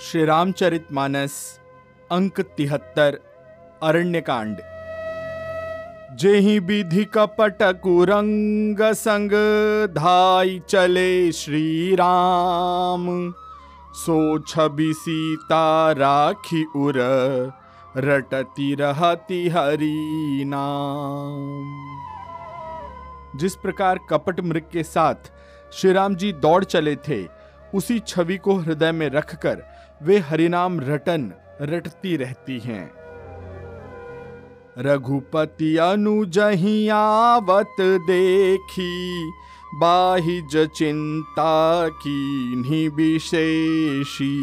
श्री रामचरित मानस अंक तिहत्तर, अरण्यकांड। जेहि विधि कपट कुरंग संग धाई चले श्री राम सो छवि सीता राखी उर, रटती रहती हरी नाम। जिस प्रकार कपट मृग के साथ श्री राम जी दौड़ चले थे, उसी छवि को हृदय में रखकर वे हरिनाम रटन रटती रहती हैं। रघुपति अनुजही आवत देखी बाहिज चिंता की विशेषी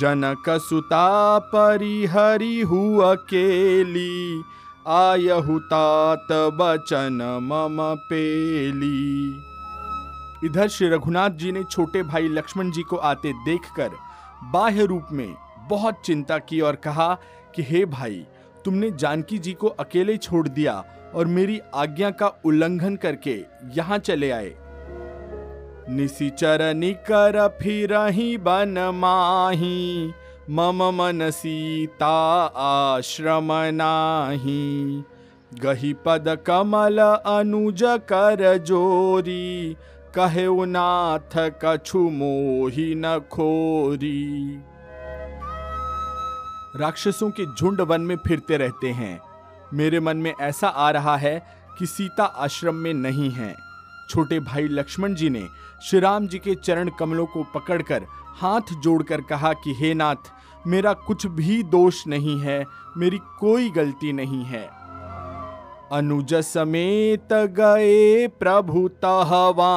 जनक सुता परिहरि हु अकेली, आयहु तात बचन मम पेली। इधर श्री रघुनाथ जी ने छोटे भाई लक्ष्मण जी को आते देखकर बाह्य रूप में बहुत चिंता की और कहा कि हे भाई, तुमने जानकी जी को अकेले छोड़ दिया और मेरी आज्ञा का उल्लंघन करके यहाँ चले आए। निशिचर निकर फिर बन माही, मम मन सीता आश्रम नाही। गही पद कमल अनुज कर जोरी कहे नाथ कछु मोही न खोरी। राक्षसों के झुंड वन में फिरते रहते हैं। मेरे मन में ऐसा आ रहा है कि सीता आश्रम में नहीं है। छोटे भाई लक्ष्मण जी ने श्री राम जी के चरण कमलों को पकड़कर हाथ जोड़कर कहा कि, हे नाथ, मेरा कुछ भी दोष नहीं है, मेरी कोई गलती नहीं है। अनुज समेत गए प्रभु तहवा,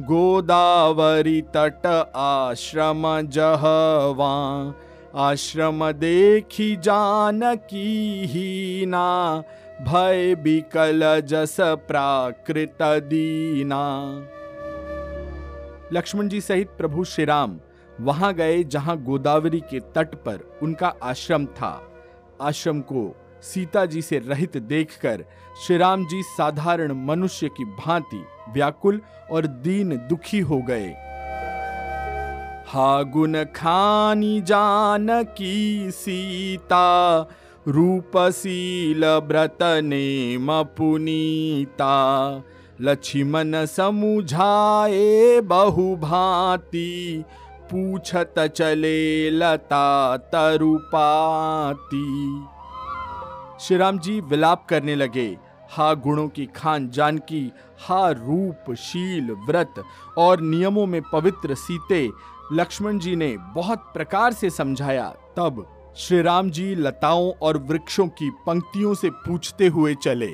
गोदावरी तट आश्रम जहवा। आश्रम देखी जान की ही ना भय बिकल जस प्राकृत दीना। लक्ष्मण जी सहित प्रभु श्री राम वहाँ गए जहाँ गोदावरी के तट पर उनका आश्रम था। आश्रम को सीता जी से रहित देखकर श्री राम जी साधारण मनुष्य की भांति व्याकुल और दीन दुखी हो गए। हागुन खानी जान की सीता, रूपशील व्रत नेम पुनीता। लक्ष्मण समुझाए बहु भांति पूछत चले लता तरुपाती। श्री राम जी विलाप करने लगे। हा गुणों की खान जानकी, हा रूप शील व्रत और नियमों में पवित्र सीते लक्ष्मण जी ने बहुत प्रकार से समझाया। तब श्री राम जी लताओं और वृक्षों की पंक्तियों से पूछते हुए चले।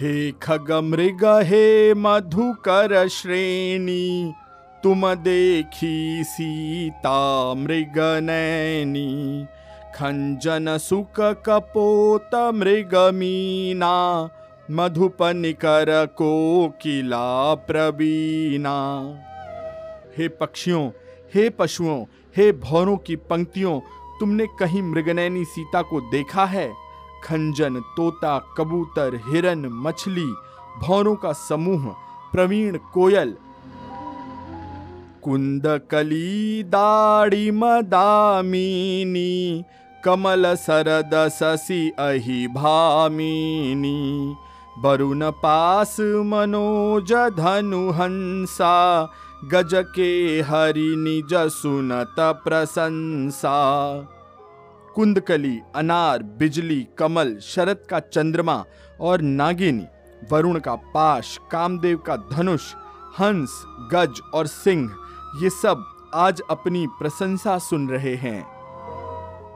हे खग मृग, हे मधुकर श्रेणी, तुम देखी सीता मृग नैनी खंजन सुख कपोत मृग मीना मधुप निकर को किला प्रवीणा। हे पक्षियों, हे पशुओं, हे भौरों की पंक्तियों, तुमने कहीं मृगनैनी सीता को देखा है? खंजन, तोता, कबूतर, हिरन, मछली, भौरों का समूह, प्रवीण, कोयल। कुंद कली दाड़ी मदामिनी कमल सरद ससी अहि भामिनी। वरुण पास मनोज धनु हंसा। गज के हरि निज सुनत प्रशंसा। कुंदकली, अनार, बिजली, कमल, शरद का चंद्रमा और नागिनी, वरुण का पाश, कामदेव का धनुष, हंस, गज और सिंह, ये सब आज अपनी प्रशंसा सुन रहे हैं।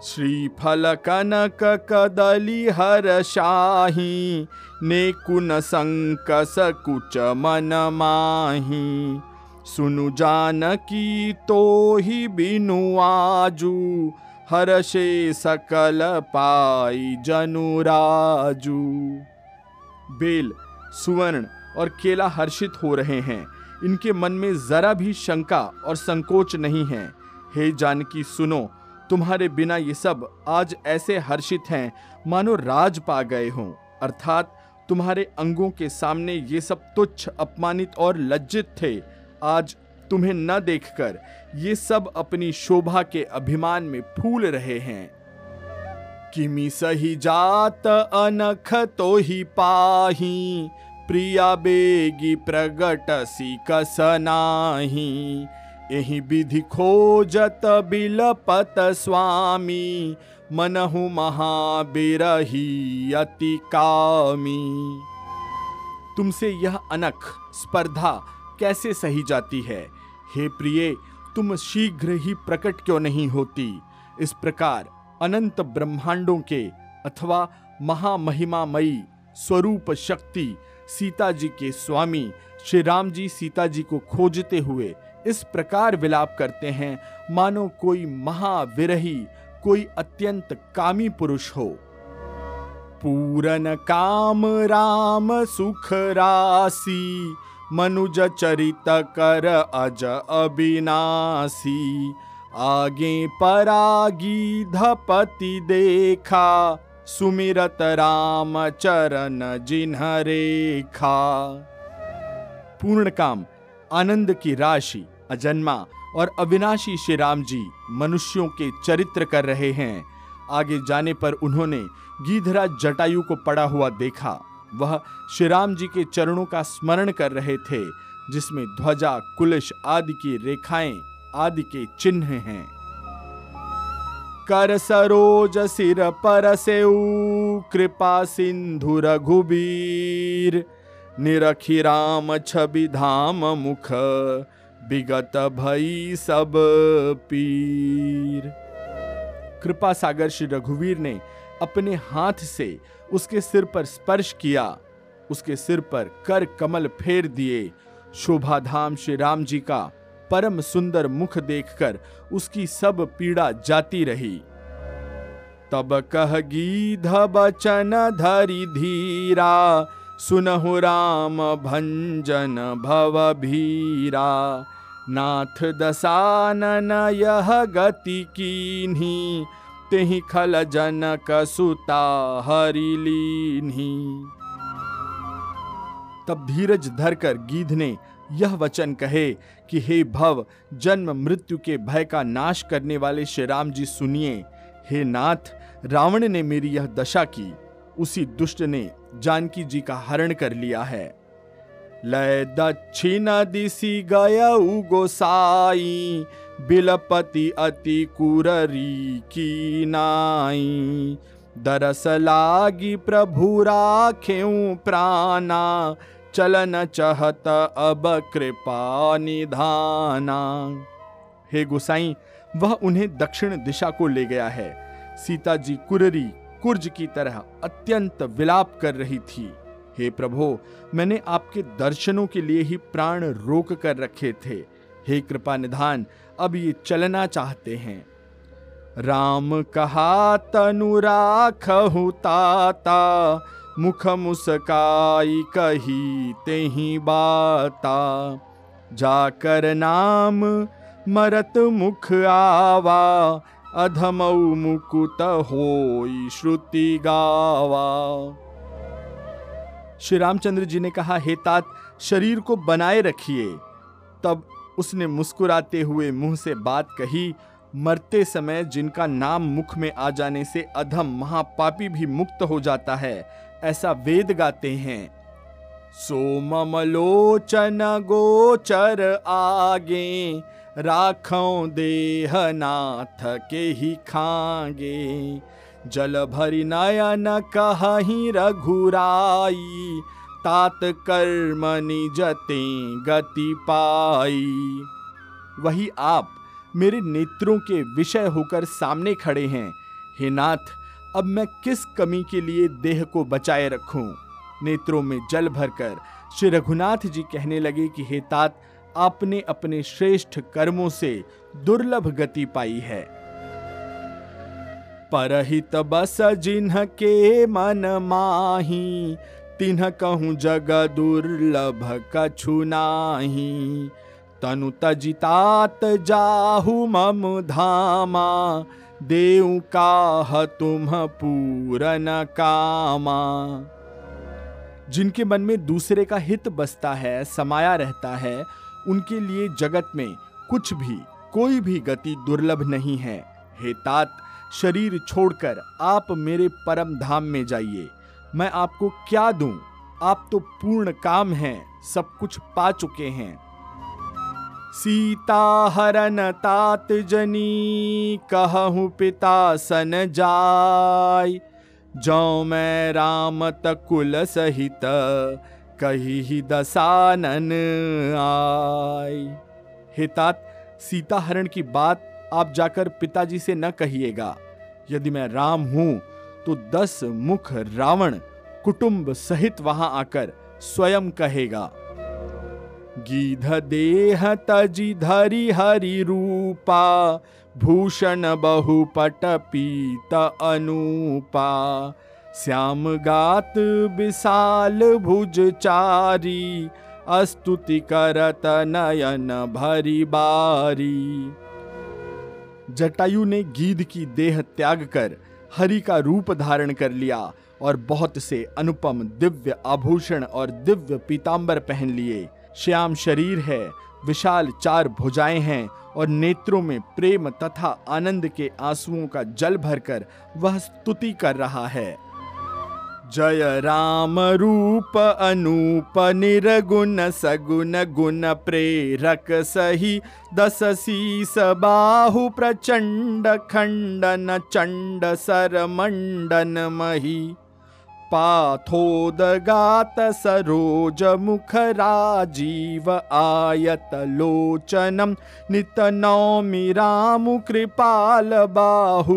श्रीफल कनक कदली हर शाही ने कुन संकस कुच मन माही सुनु जानकी तो ही बिनु आजू, हर्षे सकल पाई जनुराजू बेल, सुवर्ण और केला हर्षित हो रहे हैं। इनके मन में जरा भी शंका और संकोच नहीं है। हे जानकी, सुनो। तुम्हारे बिना ये सब आज ऐसे हर्षित हैं, मानो राज पा गए हों। अर्थात तुम्हारे अंगों के सामने ये सब तुच्छ, अपमानित और लज्जित थे। आज तुम्हें न देखकर ये सब अपनी शोभा के अभिमान में फूल रहे हैं। किमी सही जात अनख तो ही पाही, प्रिया बेगी प्रगट सी कसनाही यही विधि खोजत बिलपत स्वामी, मनहु महाबिरही अति कामी। तुमसे यह अनख स्पर्धा कैसे सही जाती है? हे प्रिय, तुम शीघ्र ही प्रकट क्यों नहीं होती? इस प्रकार अनंत ब्रह्मांडों के अथवा महामहिमामयी स्वरूप शक्ति सीता जी के स्वामी, श्री राम जी सीता जी को खोजते हुए इस प्रकार विलाप करते हैं, मानो कोई महाविरही, कोई अत्यंत कामी पुरुष हो। पूरन काम राम सुख राशि मनुज चरित कर अज अविनाशी आगे परागी धपति देखा, सुमिरत राम चरण जिन्ह रेखा। पूर्ण काम, आनंद की राशि। अजन्मा और अविनाशी श्री राम जी मनुष्यों के चरित्र कर रहे हैं। आगे जाने पर उन्होंने गीधराज जटायु को पड़ा हुआ देखा। वह श्री राम जी के चरणों का स्मरण कर रहे थे, जिसमें ध्वजा, कुलश आदि की रेखाएँ आदि के चिन्ह हैं। कर सरोज सिर पर से कृपा सिंधु रघुबीर, निरखी राम छवि धाम मुख विगत भई सब पीर। कृपा सागर श्री रघुवीर ने अपने हाथ से उसके सिर पर स्पर्श किया। उसके सिर पर कर कमल फेर दिए। शोभाधाम श्री राम जी का परम सुंदर मुख देखकर उसकी सब पीड़ा जाती रही। तब कह गीध बचन धरी धीरा, सुनहु राम भंजन भव भीरा। नाथ दसानन यह गति कीन्ही, तेहि खल जनक सुता हरिलीन्ही तब धीरज धरकर गीध ने यह वचन कहे कि हे भव, जन्म मृत्यु के भय का नाश करने वाले श्री राम जी सुनिए। हे नाथ, रावण ने मेरी यह दशा की, उसी दुष्ट ने जानकी जी का हरण कर लिया है। लय दक्षिण दिशि गय गोसाई बिलपति अति कुररी की नाई। दरस लागी प्रभु राखेऊ प्राणा, चलन चहत अब कृपा निधाना। हे गोसाई, वह उन्हें दक्षिण दिशा को ले गया है। सीता जी कुररी, कुर्ज की तरह अत्यंत विलाप कर रही थी। हे प्रभो, मैंने आपके दर्शनों के लिए ही प्राण रोक कर रखे थे। हे कृपा निधान, अब ये चलना चाहते हैं। राम कहा, तनु राख ताता, मुख मुस्काई कही ते बाता। जाकर नाम मरत मुख आवा, अधमऊ मुकुत हो श्रुति गावा। श्री रामचंद्र जी ने कहा, हे तात, शरीर को बनाए रखिए। तब उसने मुस्कुराते हुए मुँह से बात कही। मरते समय जिनका नाम मुख में आ जाने से अधम महापापी भी मुक्त हो जाता है, ऐसा वेद गाते हैं। सोमलोचन गोचर आगे, राखो देह नाथ के ही खागे। जल भरी नयन कहीं रघुराई, तात कर्म निजते गति पाई। वही आप मेरे नेत्रों के विषय होकर सामने खड़े हैं। हे नाथ, अब मैं किस कमी के लिए देह को बचाए रखूँ? नेत्रों में जल भरकर श्री रघुनाथ जी कहने लगे कि, हे तात, आपने अपने श्रेष्ठ कर्मों से दुर्लभ गति पाई है। परहित बस जिन्ह के मन माही तिन्ह कहूँ जग दुर्लभ कछु नाही। तनु तजितात जाहु मम धामा देव काह तुम पूरन कामा। जिनके मन में दूसरे का हित बसता है, समाया रहता है, उनके लिए जगत में कुछ भी, कोई भी गति दुर्लभ नहीं है। हे तात शरीर छोड़कर आप मेरे परम धाम में जाइए। मैं आपको क्या दूँ? आप तो पूर्ण काम हैं, सब कुछ पा चुके हैं। सीता हरन तात जनी, कहूँ पिता सन जाय। जो मैं राम तकुल सहित, कही ही दसानन आय हितात सीता हरण की बात आप जाकर पिताजी से न कहिएगा। यदि मैं राम हूँ तो दस मुख रावण कुटुंब सहित वहाँ आकर स्वयं कहेगा, गीध देह तजी धरी हरि रूपा, भूषण बहुपट पीत अनुपा, श्याम गात विशाल भुज चारी, अस्तुति करत नयन भरी बारी। जटायु ने गीध की देह त्याग कर हरि का रूप धारण कर लिया और बहुत से अनुपम दिव्य आभूषण और दिव्य पीताम्बर पहन लिए। श्याम शरीर है, विशाल चार भुजाएँ हैं और नेत्रों में प्रेम तथा आनंद के आंसुओं का जल भरकर वह स्तुति कर रहा है। जय राम रूप अनूप निर्गुण सगुण गुण प्रेरक सही दस शीस बाहु प्रचंड खंडन चंड सर मंडन मही। पाथोदगात सरोज मुख राजीव आयत लोचनम नित नौमि रामु कृपाल बाहु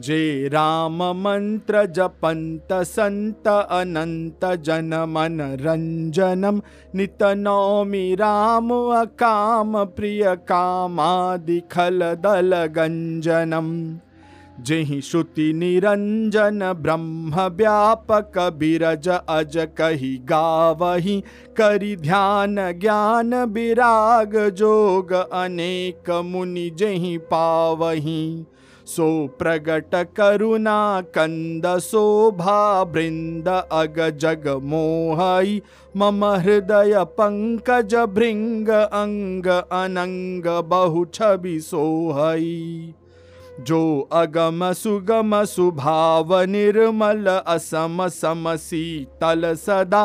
जे राम मंत्र जपंत संत अनंत जन मन रंजनम नित नौमी राम अकाम प्रिय कामादि खल दल गंजनम जेहि श्रुति निरंजन ब्रह्म व्यापक बिरज अज कही गावही। करि ध्यान ज्ञान विराग जोग अनेक मुनि जेहि पावही। सो प्रगट करुणा, कंद शोभा बृंद अग जग मोहई मम हृदय पंकज भृंग अंग अनंग बहु छवि सोहई जो अगम सुगम सुभाव निर्मल असम सम शीतल सदा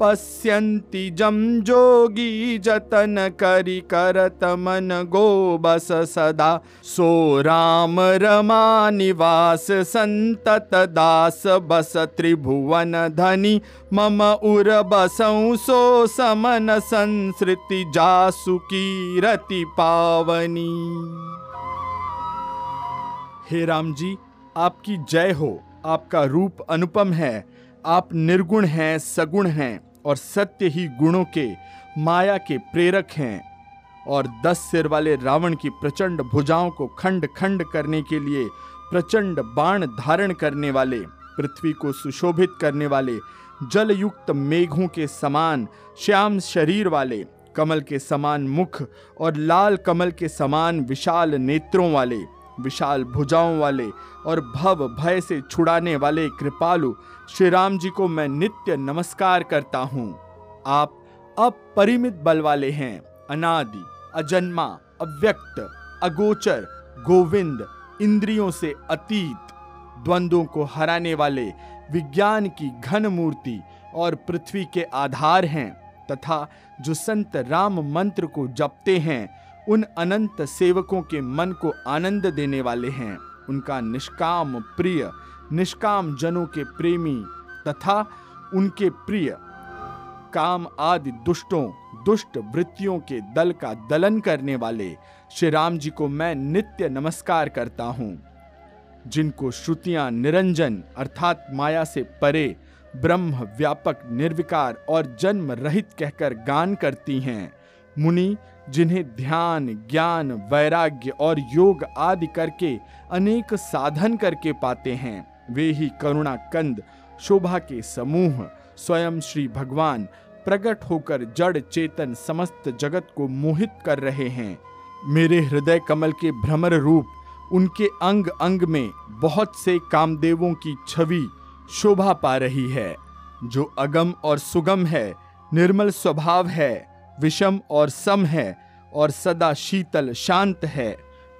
पश्यन्ति जम जोगी जतन करि करत मन गो बस सदा। सो राम रमा निवास संतत दास बस त्रिभुवन धनी। मम उर बसौ सो समन संस्कृति जासु की रति पावनी। हे राम जी आपकी जय हो। आपका रूप अनुपम है। आप निर्गुण हैं, सगुण हैं। और सत्य ही गुणों के, माया के प्रेरक हैं और दस सिर वाले रावण की प्रचंड भुजाओं को खंड खंड करने के लिए प्रचंड बाण धारण करने वाले, पृथ्वी को सुशोभित करने वाले, जलयुक्त मेघों के समान, श्याम शरीर वाले, कमल के समान मुख और लाल कमल के समान विशाल नेत्रों वाले विशाल भुजाओं वाले और भव भय से छुड़ाने वाले कृपालु श्री राम जी को मैं नित्य नमस्कार करता हूँ। आप अपरिमित बल वाले हैं, अनादि, अजन्मा, अव्यक्त, अगोचर, गोविंद, इंद्रियों से अतीत, द्वंद्वों को हराने वाले, विज्ञान की घन मूर्ति और पृथ्वी के आधार हैं, तथा जो संत राम मंत्र को जपते हैं उन अनंत सेवकों के मन को आनंद देने वाले हैं। उनका निष्काम प्रिय, निष्काम जनों के प्रेमी तथा उनके प्रिय काम आदि दुष्टों, दुष्ट वृत्तियों के दल का दलन करने वाले, श्री राम जी को मैं नित्य नमस्कार करता हूँ। जिनको श्रुतियाँ निरंजन अर्थात माया से परे, ब्रह्म व्यापक निर्विकार और जन्म रहित कहकर गान करती हैं। मुनि जिन्हें ध्यान, ज्ञान, वैराग्य और योग आदि करके अनेक साधन करके पाते हैं, वे ही करुणा कंद, शोभा के समूह, स्वयं श्री भगवान, प्रकट होकर जड़ चेतन समस्त जगत को मोहित कर रहे हैं। मेरे हृदय कमल के भ्रमर रूप, उनके अंग अंग में बहुत से कामदेवों की छवि शोभा पा रही है। जो अगम और सुगम है, निर्मल स्वभाव है विषम और सम है और सदा शीतल शांत है।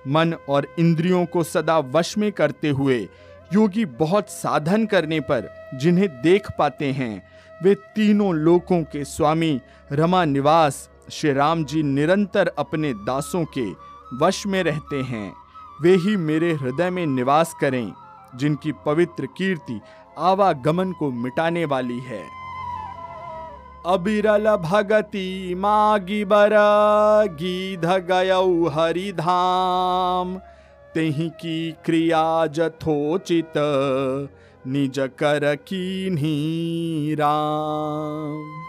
मन और इंद्रियों को सदा वश में करते हुए, योगी बहुत साधन करने पर जिन्हें देख पाते हैं, वे तीनों लोकों के स्वामी रमा निवास, श्री राम जी निरंतर अपने दासों के वश में रहते हैं। वे ही मेरे हृदय में निवास करें, जिनकी पवित्र कीर्ति आवागमन को मिटाने वाली है। अबिरल भगति मागी बर गीध गयऊ हरिधाम। तेहि की क्रिया जथोचित, निज कर की राम।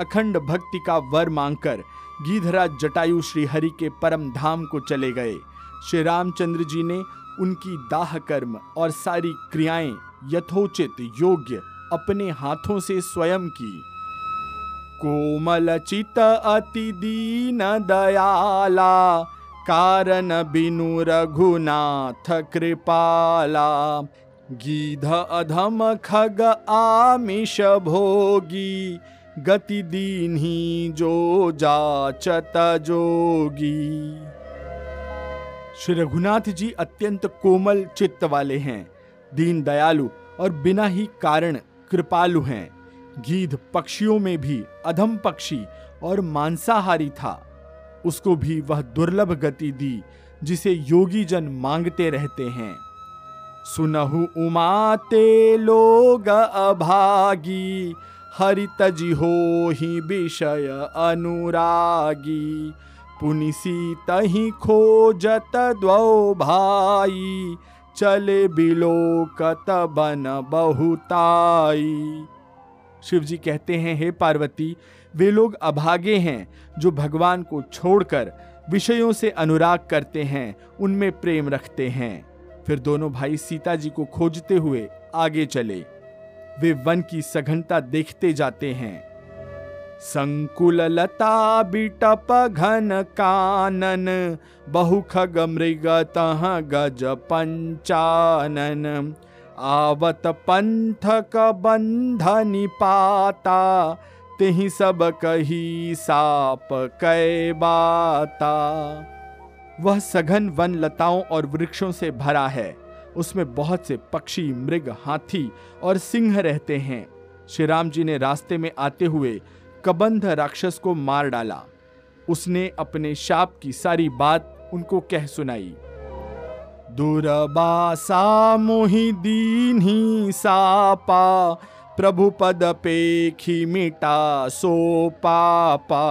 अखंड भक्ति का वर मांगकर गीधराज जटायु श्री हरि के परम धाम को चले गए। श्री रामचंद्र जी ने उनकी दाह कर्म और सारी क्रियाएँ यथोचित योग्य अपने हाथों से स्वयं की। कोमल चित अति दीन दयाला, कारण बिनु रघुनाथ कृपाला। गीध अधम खग आमिष भोगी, गति दीन्ही जो जाचत जोगी। श्री रघुनाथ जी अत्यंत कोमल चित्त वाले हैं, दीन दयालु और बिना ही कारण कृपालु हैं। गीध पक्षियों में भी अधम पक्षी और मांसाहारी था। उसको भी वह दुर्लभ गति दी, जिसे योगी जन मांगते रहते हैं। सुनहु उमाते लोग अभागी, हरितजी हो ही विषय अनुरागी। पुनिसी तही खोजत द्वौ भाई, चले बिलो कत बन बहुताई। शिव जी कहते हैं, हे पार्वती, वे लोग अभागे हैं जो भगवान को छोड़कर विषयों से अनुराग करते हैं, उनमें प्रेम रखते हैं। फिर दोनों भाई सीता जी को खोजते हुए आगे चले। वे वन की सघनता देखते जाते हैं। संकुल लता बिटप घन कानन बहु खग मृग तह गज पंचानन। आवत पंथक बंधनि पाता, तेहि सब कही साप कै बाता। वह सघन वन लताओं और वृक्षों से भरा है। उसमें बहुत से पक्षी, मृग, हाथी और सिंह रहते हैं। श्री राम जी ने रास्ते में आते हुए कबंध राक्षस को मार डाला। उसने अपने शाप की सारी बात उनको कह सुनाई। दुर्बासा मोहि दीन ही सापा प्रभु पद पेखी मिटा सो पापा।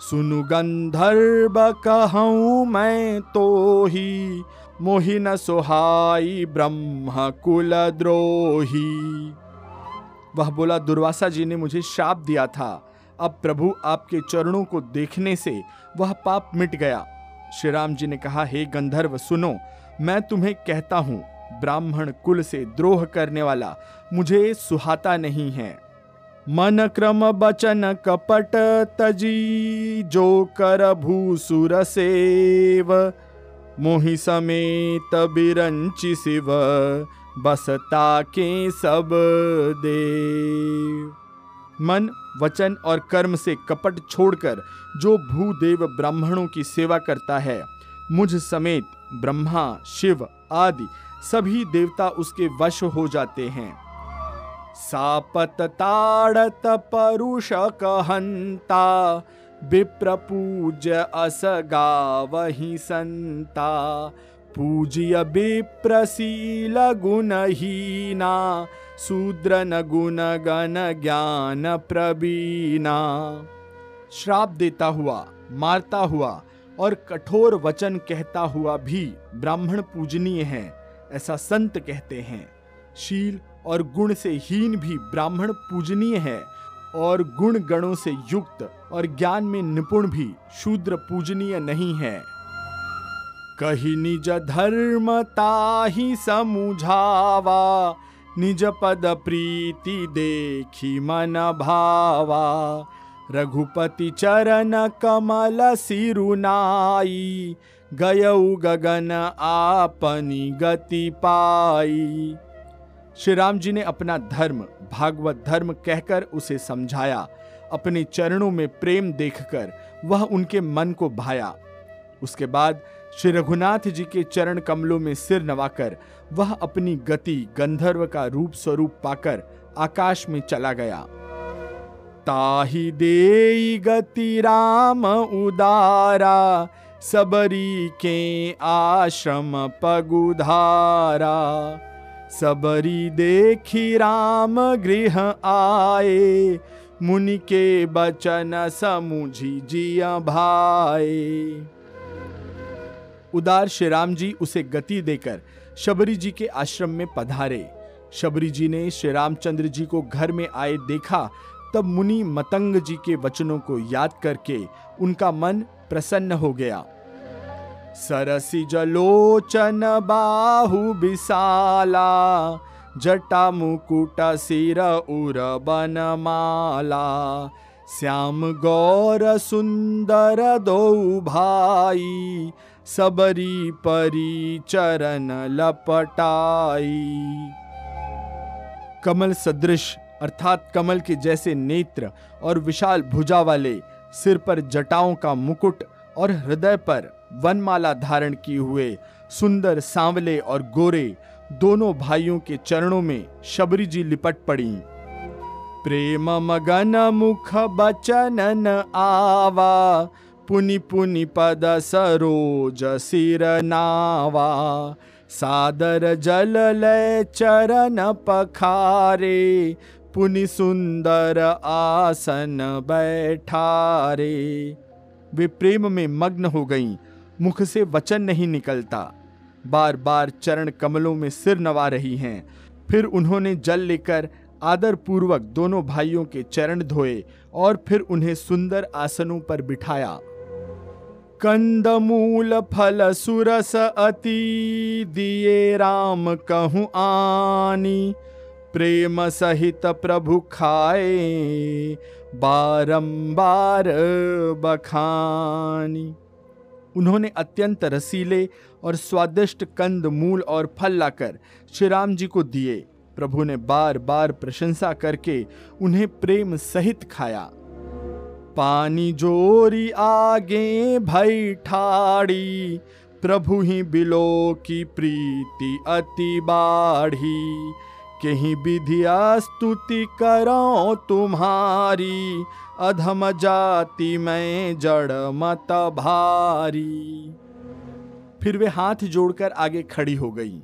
सुनु गंधर्व कहूँ मैं तो ही मोहिन सुहाई ब्रह्म कुल द्रोही। वह बोला, दुर्वासा जी ने मुझे श्राप दिया था। अब प्रभु आपके चरणों को देखने से वह पाप मिट गया। श्री राम जी ने कहा, हे गंधर्व, सुनो मैं तुम्हें कहता हूँ, ब्राह्मण कुल से द्रोह करने वाला मुझे सुहाता नहीं है। मन क्रम बचन कपट तजी, जो कर भूसुर सेव। मोहि समेत बिरंचि शिव बसता के सब देव। मन, वचन और कर्म से कपट छोड़कर, जो भूदेव ब्राह्मणों की सेवा करता है, मुझ समेत ब्रह्मा, शिव आदि सभी देवता उसके वश हो जाते हैं। सापत ताड़त परुष कहंता विप्र पूज्य असगा वही संता, पूज्य विप्रशील गुणहीना शूद्र न गुण गण ज्ञान प्रवीणा। श्राप देता हुआ, मारता हुआ और कठोर वचन कहता हुआ भी ब्राह्मण पूजनीय है, ऐसा संत कहते हैं। शील और गुण से हीन भी ब्राह्मण पूजनीय है और गुण गणों से युक्त और ज्ञान में निपुण भी शूद्र पूजनीय नहीं है। कही निज धर्म ताही समुझावा, निज पद प्रीति देखी मन भावा। रघुपति चरण कमल सिरुनाई गयऊ गगन आपनी गति पाई। श्री राम जी ने अपना धर्म, भागवत धर्म कहकर उसे समझाया। अपने चरणों में प्रेम देखकर वह उनके मन को भाया। उसके बाद श्री रघुनाथ जी के चरण कमलों में सिर नवाकर वह अपनी गति, गंधर्व का रूप स्वरूप पाकर आकाश में चला गया। ताही दे गति राम उदारा, सबरी के आश्रम पगुधारा। सबरी देखी राम गृह आए, मुनि के बचन समुझी जिया भाई उदार श्री राम जी उसे गति देकर शबरी जी के आश्रम में पधारे। शबरी जी ने श्री रामचंद्र जी को घर में आए देखा तब मुनि मतंग जी के वचनों को याद करके उनका मन प्रसन्न हो गया। सरसी जलोचन बाहु विशाला, जटा मुकुट सिर उर बनमाला श्याम गौर सुंदर दो भाई, सबरी परी चरण लपटाई। कमल सदृश अर्थात कमल के जैसे नेत्र और विशाल भुजा वाले सिर पर जटाओं का मुकुट और हृदय पर वनमाला धारण किए हुए सुंदर सांवले और गोरे दोनों भाइयों के चरणों में शबरी जी लिपट पड़ी। प्रेम मगन मुख बचनन आवा, पुनि पुनि पद सरोज सिर नावा। सादर जल लय चरण पखारे पुनि सुंदर आसन बैठारे। वे प्रेम में मग्न हो गईं, मुख से वचन नहीं निकलता। बार बार चरण कमलों में सिर नवा रही हैं। फिर उन्होंने जल लेकर आदर पूर्वक दोनों भाइयों के चरण धोए और फिर उन्हें सुंदर आसनों पर बिठाया। कंदमूल फल सुरस अति दिए राम कहूँ आनी। प्रेम सहित प्रभु खाए, बारंबार बखानी। उन्होंने अत्यंत रसीले और स्वादिष्ट कंद, मूल और फल लाकर श्री राम जी को दिए। प्रभु ने बार बार प्रशंसा करके उन्हें प्रेम सहित खाया। पानी जोरी आगे भई ठाड़ी, प्रभु ही बिलो की प्रीति अति बाढ़ी। कहीं विधिया स्तुति करो तुम्हारी। अधम जाति में जड़ मत भारी। फिर वे हाथ जोड़कर आगे खड़ी हो गई।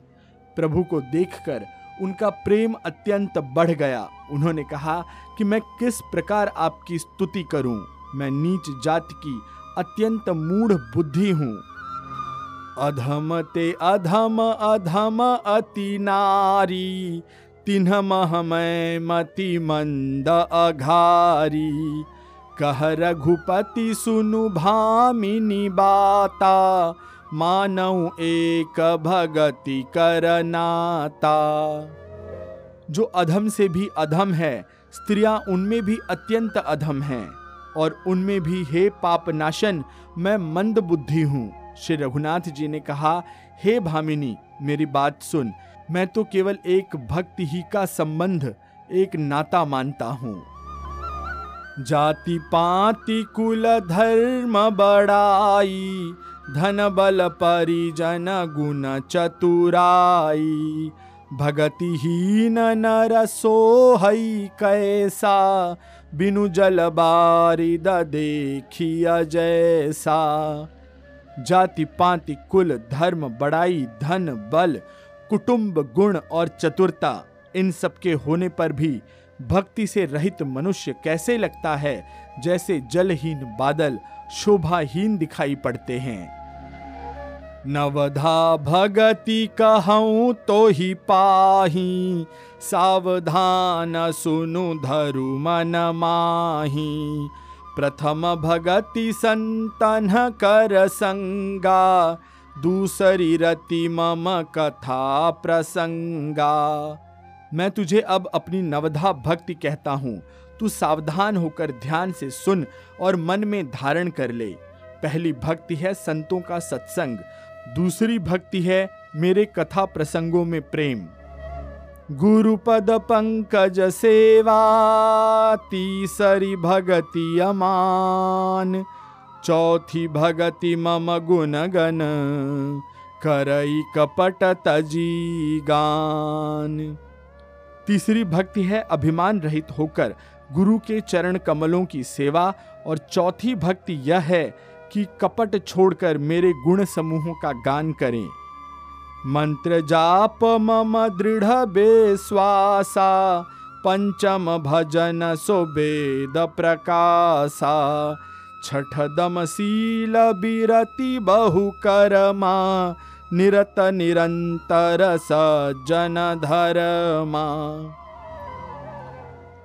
प्रभु को देखकर उनका प्रेम अत्यंत बढ़ गया। उन्होंने कहा कि मैं किस प्रकार आपकी स्तुति करूँ? मैं नीच जाति की अत्यंत मूढ़ बुद्धि हूँ। अधम ते अधम अधम अति नारी। तिन्ह मह मैं मति मंद अघारी। कह रघुपति, सुनु भामिनी बाता मानव एक भगति करनाता जो अधम से भी अधम है, स्त्रियाँ उनमें भी अत्यंत अधम हैं, और उनमें भी, हे पाप नाशन मैं मंद बुद्धि हूँ। श्री रघुनाथ जी ने कहा, हे भामिनी, मेरी बात सुन। मैं तो केवल एक भक्ति ही का संबंध, एक नाता मानता हूँ। जाति पाति कुल धर्म बड़ाई, धन बल परिजन गुण चतुराई। भगति हीन नर सोहई कैसा, बिनु जल बारिद देखिया जैसा। जाति पाति कुल धर्म बड़ाई, धन बल कुटुंब, गुण और चतुरता, इन सबके होने पर भी भक्ति से रहित मनुष्य कैसे लगता है? जैसे जलहीन बादल शोभाहीन दिखाई पड़ते हैं। नवधा भगति कहूँ तो ही पाही, सावधान सुनु धरु मन माही। प्रथम भगति संतन कर संगा दूसरी रति मम कथा प्रसंगा। मैं तुझे अब अपनी नवधा भक्ति कहता हूँ। तू सावधान होकर ध्यान से सुन और मन में धारण कर ले। पहली भक्ति है संतों का सत्संग। दूसरी भक्ति है मेरे कथा प्रसंगों में प्रेम। गुरुपद पंकज सेवा, तीसरी भगति अमान। चौथी भगति मम गुण गण करई कपट तजी गान। तीसरी भक्ति है अभिमान रहित होकर गुरु के चरण कमलों की सेवा, और चौथी भक्ति यह है कि कपट छोड़कर मेरे गुण समूहों का गान करें। मंत्र जाप मम दृढ़ बेस्वासा, पंचम भजन सुबेद प्रकाशा। छठ दम शील बिरति बहु करमा निरत निरंतर सज्जन धर्मा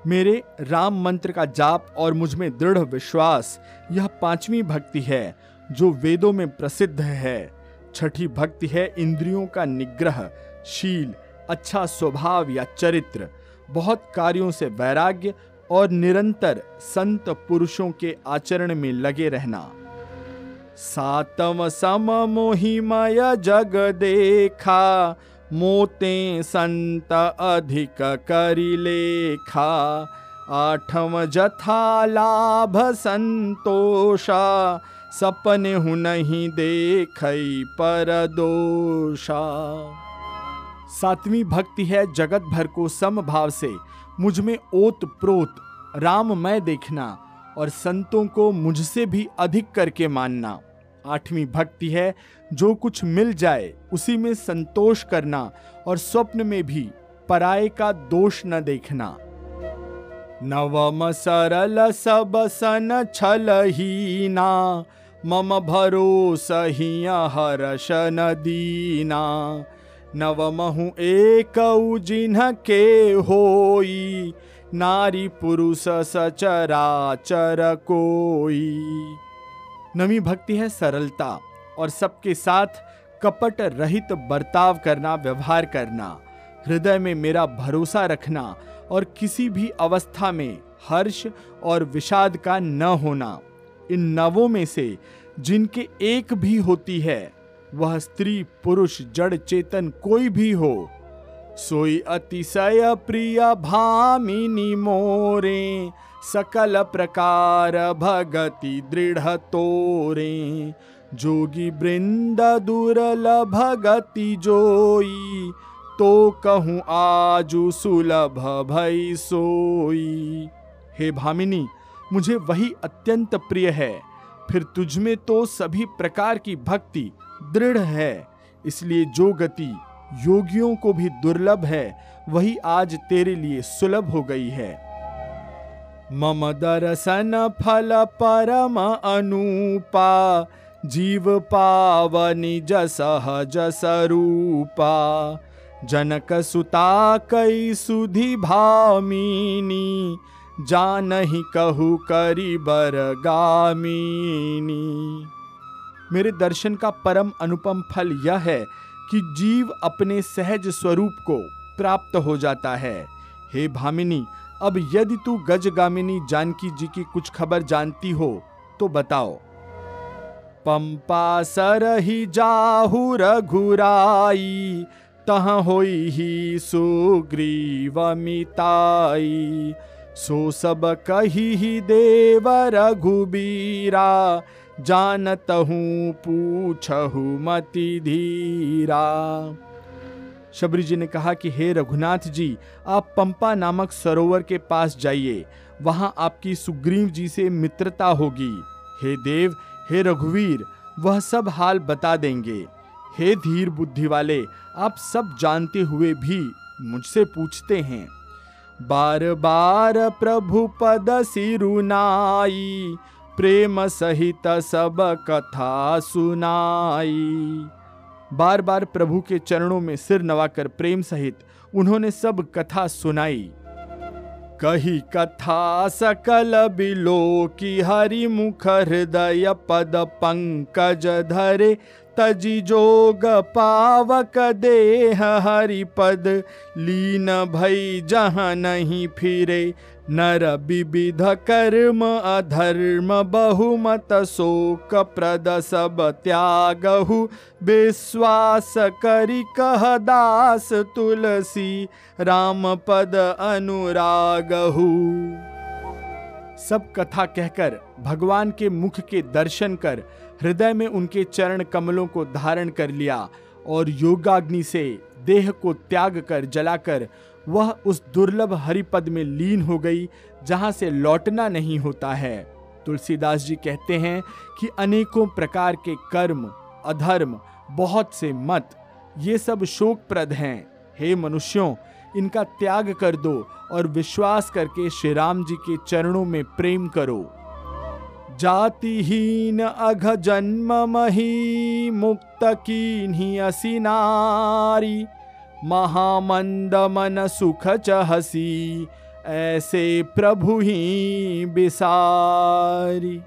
मेरे राम मंत्र का जाप और मुझमें दृढ़ विश्वास, यह पांचवी भक्ति है, जो वेदों में प्रसिद्ध है। छठी भक्ति है इंद्रियों का निग्रह, शील अच्छा स्वभाव या चरित्र। बहुत कार्यों से वैराग्य और निरंतर संत पुरुषों के आचरण में लगे रहना। सातम सम मोहिमय जग देखा, मोते संत अधिक करी लेखा। आठम जथा लाभ संतोषा, सपने हूँ नहीं देख पर दोषा। सातवीं भक्ति है जगत भर को समभाव से। मुझमें ओत प्रोत राम मैं देखना और संतों को मुझसे भी अधिक करके मानना। आठवीं भक्ति है, जो कुछ मिल जाए, उसी में संतोष करना और स्वप्न में भी पराये का दोष न देखना। नवम सरल सब सन छल ही ना मम भरोस हर्ष नदीना नवमहु एक जिन्ह के होई, नारी पुरुष सचराचर कोई। नवी भक्ति है सरलता और सबके साथ कपट रहित बर्ताव करना, व्यवहार करना, हृदय में मेरा भरोसा रखना और किसी भी अवस्था में हर्ष और विषाद का न होना, इन नवों में से जिनके एक भी होती है वह स्त्री, पुरुष, जड़, चेतन कोई भी हो। सोई अतिशय प्रिय भामिनी मोरे, सकल प्रकार भगति दृढ़ तोरे। जोगी वृंद दुर्ल भगति जोई तो कहूँ आजु सुलभ भई सोई। हे भामिनी, मुझे वही अत्यंत प्रिय है। फिर तुझमें तो सभी प्रकार की भक्ति दृढ़ है, इसलिए जो गति योगियों को भी दुर्लभ है, वही आज तेरे लिए सुलभ हो गई है। मम दर्शन फल परम अनुपा, जीव पावनि जसह जसरूपा जनक सुता कई सुधि भामिनी जानहि कहु करी बर बरगामिनी। मेरे दर्शन का परम अनुपम फल यह है कि जीव अपने सहज स्वरूप को प्राप्त हो जाता है। हे भामिनी, अब यदि तू गजगामिनी जानकी जी की कुछ खबर जानती हो तो बताओ। पंपा सर ही जाहु रघुराई, तह होई ही सुग्रीव मिताई। सो सब कही ही देव रघुबीरा जानत हूँ पूछहु मति धीरा। शबरी जी ने कहा कि, हे रघुनाथ जी, आप पंपा नामक सरोवर के पास जाइए। वहाँ आपकी सुग्रीव जी से मित्रता होगी। हे देव, हे रघुवीर, वह सब हाल बता देंगे। हे धीर बुद्धि वाले, आप सब जानते हुए भी मुझसे पूछते हैं। बार बार प्रभु पद सिरुनाई प्रेम सहित सब कथा सुनाई। बार बार प्रभु के चरणों में सिर नवाकर प्रेम सहित उन्होंने सब कथा सुनाई। कही कथा सकल बिलो की हरि मुख हृदय पद पंकज धरे, तजी जोग पावक देह हरि पद लीन भई जहाँ नहीं फिरे। नर विविध कर्म, अधर्म बहुमत, शोक प्रद सब त्यागहु। विश्वास करि कह दास तुलसी, राम पद अनुरागहु। सब कथा कहकर, भगवान के मुख के दर्शन कर, हृदय में उनके चरण कमलों को धारण कर लिया और योगाग्नि से देह को त्याग कर, जलाकर वह उस दुर्लभ हरिपद में लीन हो गई, जहाँ से लौटना नहीं होता है। तुलसीदास जी कहते हैं कि अनेकों प्रकार के कर्म, अधर्म, बहुत से मत, ये सब शोकप्रद हैं। हे मनुष्यों, इनका त्याग कर दो और विश्वास करके श्री राम जी के चरणों में प्रेम करो। जातिहीन अघ जन्म मही, मुक्त की नारी। महामंद मन सुख चहसी, ऐसे प्रभु ही बिसारी।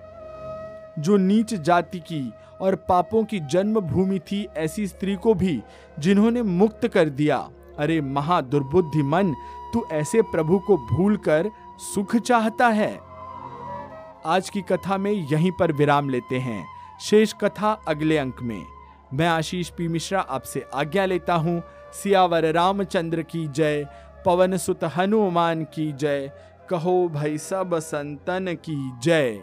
जो नीच जाति की और पापों की जन्म भूमि थी, ऐसी स्त्री को भी जिन्होंने मुक्त कर दिया। अरे महादुर्बुद्धि मन, तू ऐसे प्रभु को भूलकर सुख चाहता है? आज की कथा में यहीं पर विराम लेते हैं। शेष कथा अगले अंक में। मैं आशीष पी मिश्रा आपसे आज्ञा लेता हूँ। सियावर रामचंद्र की जय, पवन सुत हनुमान की जय, कहो भाई सब संतन की जय।